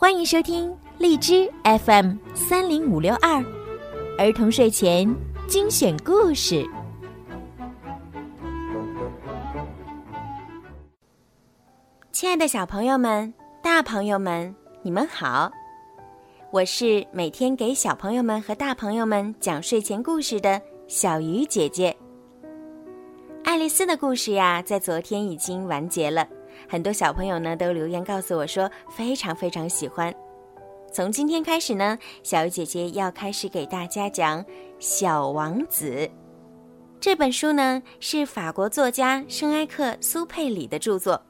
欢迎收听荔枝 FM 三零五六二儿童睡前精选故事。亲爱的小朋友们、大朋友们，你们好！我是每天给小朋友们和大朋友们讲睡前故事的小鱼姐姐。爱丽丝的故事呀，在昨天已经完结了。很多小朋友呢都留言告诉我说非常非常喜欢。从今天开始呢，小鱼姐姐要开始给大家讲《小王子》这本书呢，是法国作家圣埃克苏佩里的著作，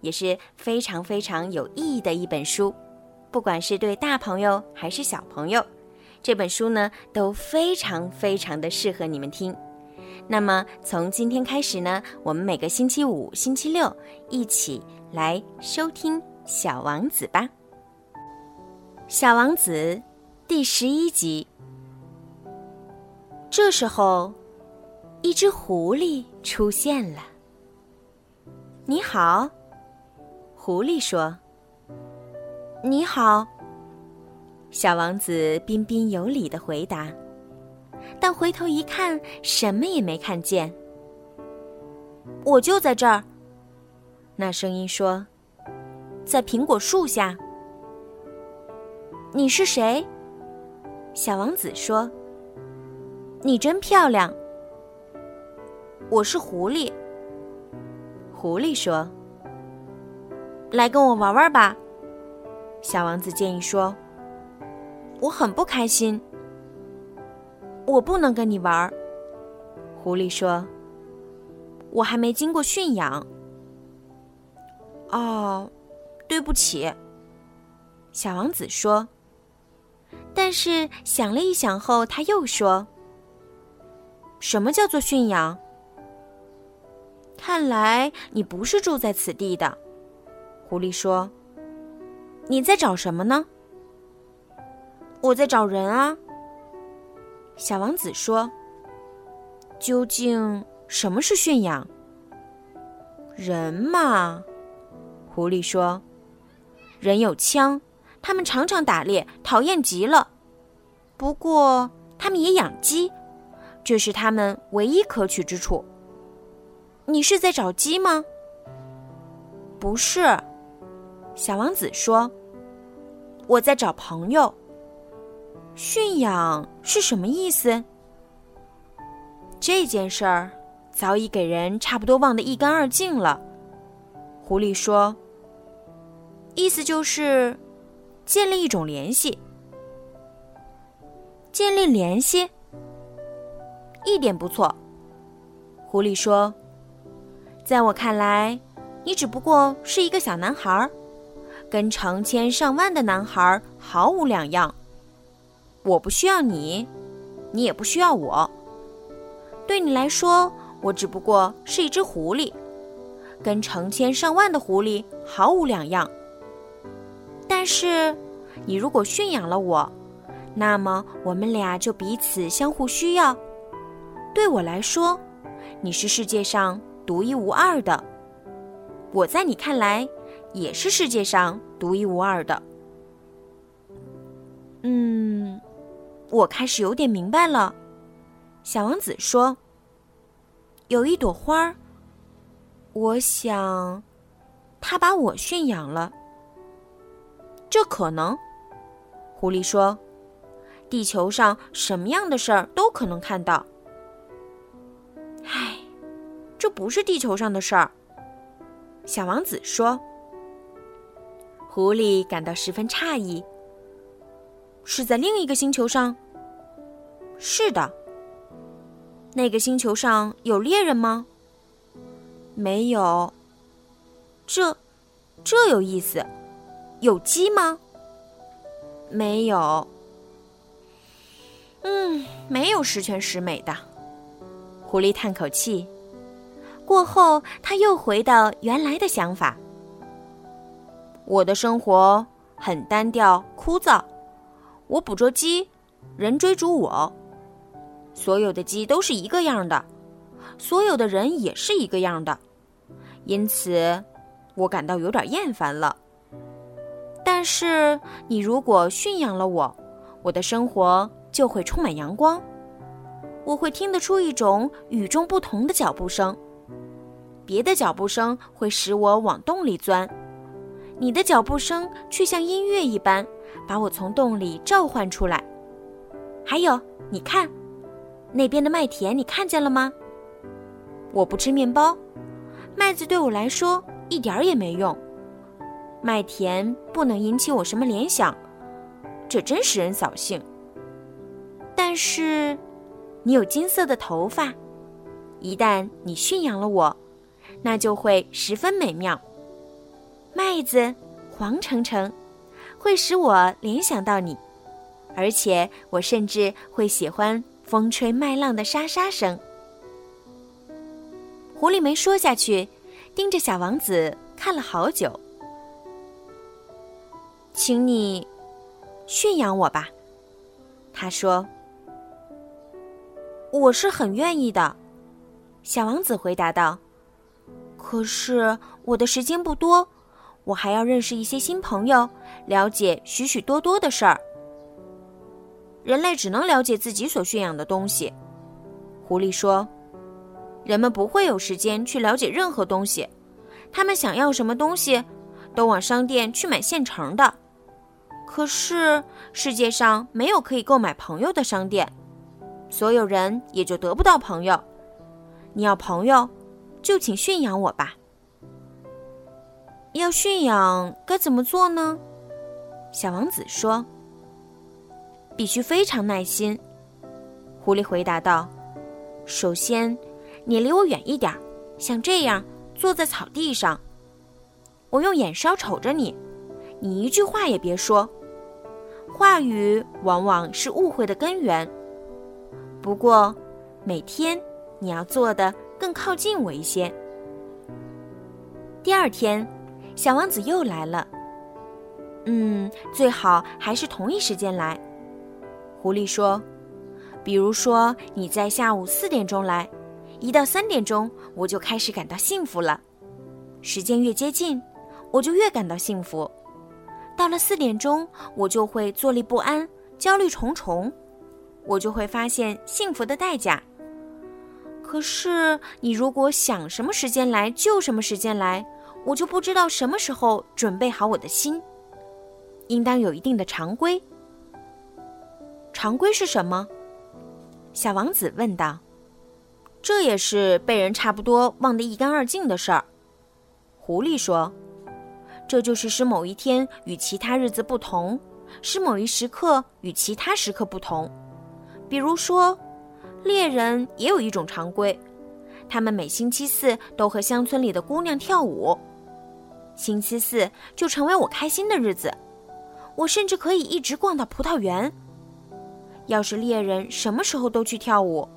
也是非常非常有意义的一本书。不管是对大朋友还是小朋友，这本书呢都非常非常的适合你们听。那么从今天开始呢，我们每个星期五、星期六一起来收听《小王子》吧。《小王子》第十一集。这时候，一只狐狸出现了。“你好。”狐狸说。“你好。”小王子彬彬有礼的回答。但回头一看，什么也没看见。我就在这儿。那声音说：“在苹果树下。”你是谁？小王子说：“你真漂亮。”我是狐狸。狐狸说：“来跟我玩玩吧。”小王子建议说：“我很不开心。”我不能跟你玩儿，狐狸说：“我还没经过驯养。”哦，对不起，小王子说。但是想了一想后，他又说：“什么叫做驯养？”看来你不是住在此地的，狐狸说：“你在找什么呢？”我在找人啊。小王子说：“究竟什么是驯养？人嘛，狐狸说：‘人有枪，他们常常打猎，讨厌极了。不过他们也养鸡，这是他们唯一可取之处。’你是在找鸡吗？不是，小王子说：‘我在找朋友。’”驯养是什么意思？这件事儿早已给人差不多忘得一干二净了。狐狸说：“意思就是建立一种联系。建立联系，一点不错。”狐狸说：“在我看来，你只不过是一个小男孩，跟成千上万的男孩毫无两样。”我不需要你，你也不需要我。对你来说，我只不过是一只狐狸，跟成千上万的狐狸毫无两样。但是，你如果驯养了我，那么我们俩就彼此相互需要。对我来说，你是世界上独一无二的；我在你看来，也是世界上独一无二的。嗯。我开始有点明白了，小王子说：“有一朵花儿，我想，他把我驯养了。这可能。”狐狸说：“地球上什么样的事儿都可能看到。”唉，这不是地球上的事儿。”小王子说。狐狸感到十分诧异。是在另一个星球上。是的。那个星球上有猎人吗？没有。这，这有意思。有鸡吗？没有。嗯，没有十全十美的。狐狸叹口气，过后他又回到原来的想法。我的生活很单调枯燥。我捕捉鸡，人追逐我。所有的鸡都是一个样的，所有的人也是一个样的，因此我感到有点厌烦了。但是你如果驯养了我，我的生活就会充满阳光。我会听得出一种与众不同的脚步声，别的脚步声会使我往洞里钻，你的脚步声却像音乐一般，把我从洞里召唤出来。还有，你看，那边的麦田，你看见了吗？我不吃面包，麦子对我来说一点儿也没用。麦田不能引起我什么联想，这真使人扫兴。但是，你有金色的头发，一旦你驯养了我，那就会十分美妙。麦子黄澄澄，会使我联想到你，而且我甚至会喜欢风吹麦浪的沙沙声。狐狸没说下去，盯着小王子看了好久。请你驯养我吧，他说。我是很愿意的，小王子回答道。可是我的时间不多，我还要认识一些新朋友，了解许许多多的事儿。人类只能了解自己所驯养的东西，狐狸说。人们不会有时间去了解任何东西，他们想要什么东西，都往商店去买现成的。可是世界上没有可以购买朋友的商店，所有人也就得不到朋友。你要朋友，就请驯养我吧。要驯养该怎么做呢？小王子说：“必须非常耐心。”狐狸回答道：“首先，你离我远一点，像这样坐在草地上。我用眼梢瞅着你，你一句话也别说。”话语往往是误会的根源。不过，每天你要做的更靠近我一些。第二天，小王子又来了。嗯，最好还是同一时间来。狐狸说：“比如说你在下午四点钟来，一到三点钟我就开始感到幸福了。时间越接近，我就越感到幸福。”到了四点钟，我就会坐立不安、焦虑重重，我就会发现幸福的代价。可是，你如果想什么时间来就什么时间来，我就不知道什么时候准备好我的心。应当有一定的常规。常规是什么？小王子问道。这也是被人差不多忘得一干二净的事儿。狐狸说。这就是使某一天与其他日子不同，使某一时刻与其他时刻不同。比如说，猎人也有一种常规，他们每星期四都和乡村里的姑娘跳舞。星期四就成为我开心的日子，我甚至可以一直逛到葡萄园。要是猎人什么时候都去跳舞，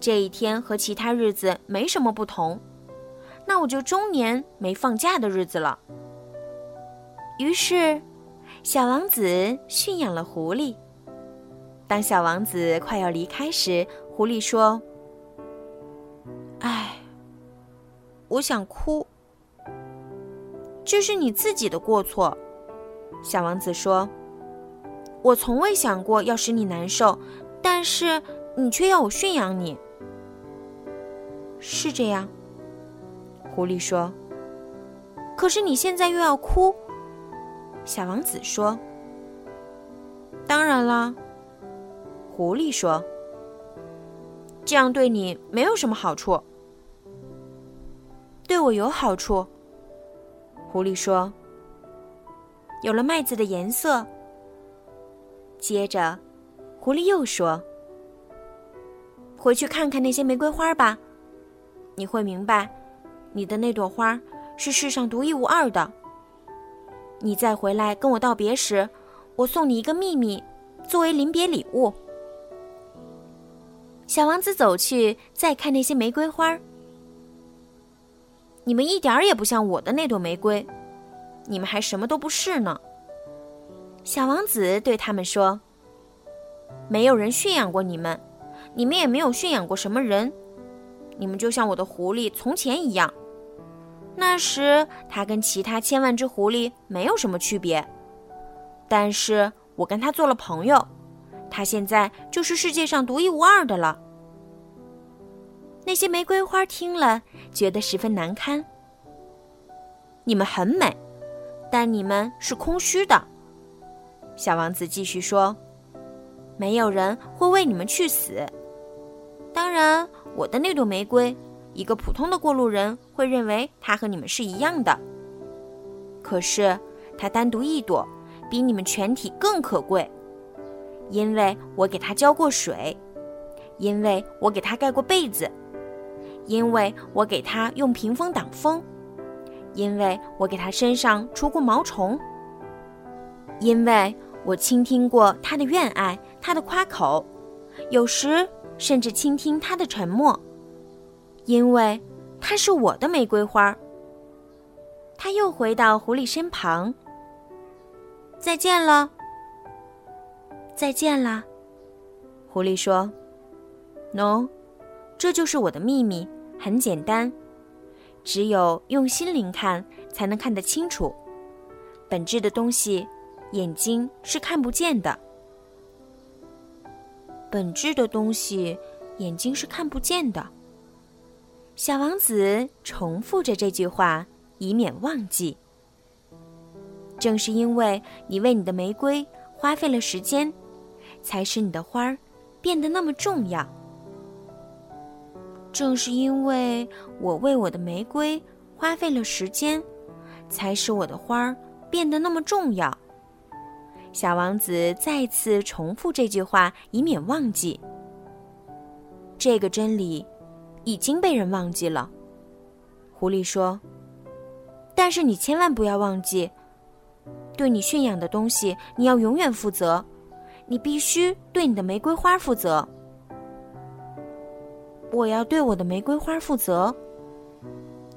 这一天和其他日子没什么不同，那我就终年没放假的日子了。于是，小王子驯养了狐狸。当小王子快要离开时，狐狸说：“唉，我想哭。这是你自己的过错。”小王子说：“我从未想过要使你难受，但是你却要我驯养你。”是这样，狐狸说。可是你现在又要哭。小王子说：“当然啦。”狐狸说：“这样对你没有什么好处。”对我有好处。狐狸说：“有了麦子的颜色。”接着，狐狸又说：“回去看看那些玫瑰花吧，你会明白，你的那朵花是世上独一无二的。”你再回来跟我道别时，我送你一个秘密，作为临别礼物。小王子走去，再看那些玫瑰花。你们一点儿也不像我的那朵玫瑰，你们还什么都不是呢。小王子对他们说：“没有人驯养过你们，你们也没有驯养过什么人，你们就像我的狐狸从前一样。”那时，它跟其他千万只狐狸没有什么区别，但是我跟他做了朋友，他现在就是世界上独一无二的了。那些玫瑰花听了，觉得十分难堪。你们很美，但你们是空虚的。小王子继续说：“没有人会为你们去死。当然，我的那朵玫瑰，一个普通的过路人会认为它和你们是一样的。可是，它单独一朵，比你们全体更可贵，因为我给它浇过水，因为我给它盖过被子，因为我给它用屏风挡风，因为我给它身上除过毛虫。”因为我倾听过他的怨爱，他的夸口，有时甚至倾听他的沉默。因为他是我的玫瑰花。他又回到狐狸身旁。再见了，再见了，狐狸说：“No，这就是我的秘密，很简单，只有用心灵看才能看得清楚，本质的东西。”眼睛是看不见的，本质的东西，眼睛是看不见的。小王子重复着这句话，以免忘记。正是因为你为你的玫瑰花费了时间，才使你的花儿变得那么重要。正是因为我为我的玫瑰花费了时间，才使我的花儿变得那么重要。小王子再次重复这句话，以免忘记。这个真理已经被人忘记了。狐狸说：“但是你千万不要忘记，对你驯养的东西，你要永远负责。你必须对你的玫瑰花负责。我要对我的玫瑰花负责。”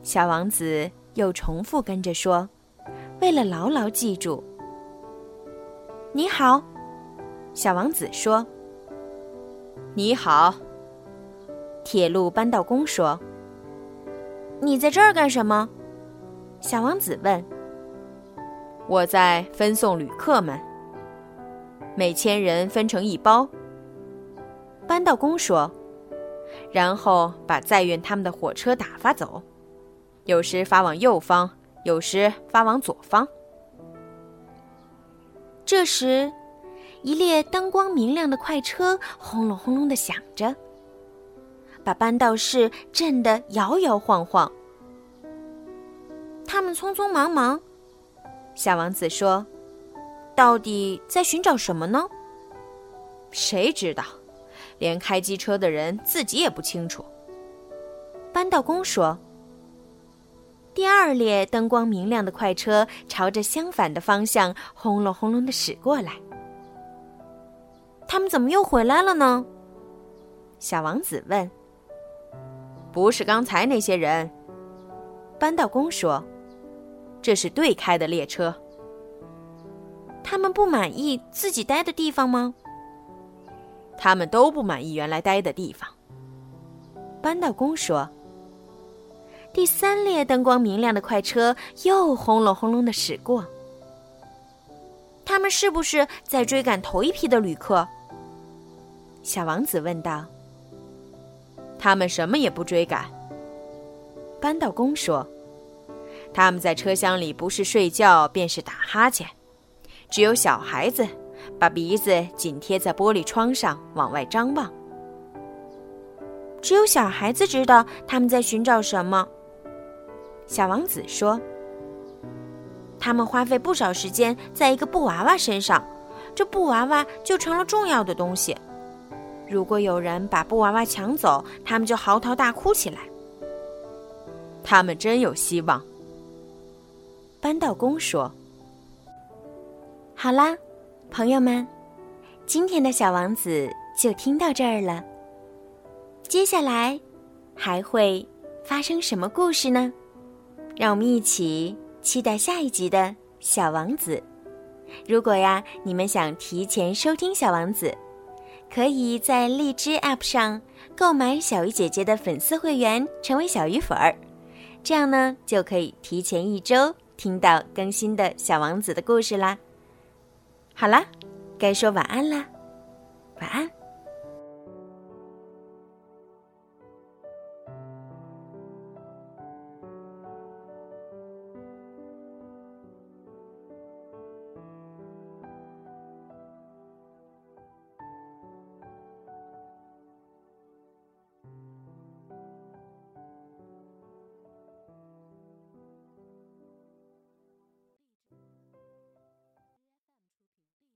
小王子又重复跟着说：“为了牢牢记住。”你好，小王子说。你好，铁路搬道工说。你在这儿干什么？小王子问。我在分送旅客们，每千人分成一包。搬道工说，然后把载运他们的火车打发走，有时发往右方，有时发往左方。这时，一列灯光明亮的快车轰隆轰隆的响着，把搬道室震得摇摇晃晃。他们匆匆忙忙，小王子说：“到底在寻找什么呢？”谁知道，连开机车的人自己也不清楚。扳道工说。第二列灯光明亮的快车朝着相反的方向轰隆轰隆的驶过来。他们怎么又回来了呢？小王子问。不是刚才那些人，搬道工说：“这是对开的列车。”他们不满意自己待的地方吗？他们都不满意原来待的地方。搬道工说。第三列灯光明亮的快车又轰隆轰隆的驶过。他们是不是在追赶头一批的旅客？小王子问道。他们什么也不追赶。扳道工说。他们在车厢里不是睡觉便是打哈欠，只有小孩子把鼻子紧贴在玻璃窗上往外张望。只有小孩子知道他们在寻找什么。小王子说：“他们花费不少时间在一个布娃娃身上，这布娃娃就成了重要的东西。如果有人把布娃娃抢走，他们就嚎啕大哭起来。他们真有希望。”扳道工说：“好啦，朋友们，今天的小王子就听到这儿了。接下来还会发生什么故事呢？”让我们一起期待下一集的《小王子》。如果呀，你们想提前收听《小王子》，可以在荔枝 App 上购买小鱼姐姐的粉丝会员，成为小鱼粉儿。这样呢，就可以提前一周听到更新的《小王子》的故事啦。好啦，该说晚安啦，晚安。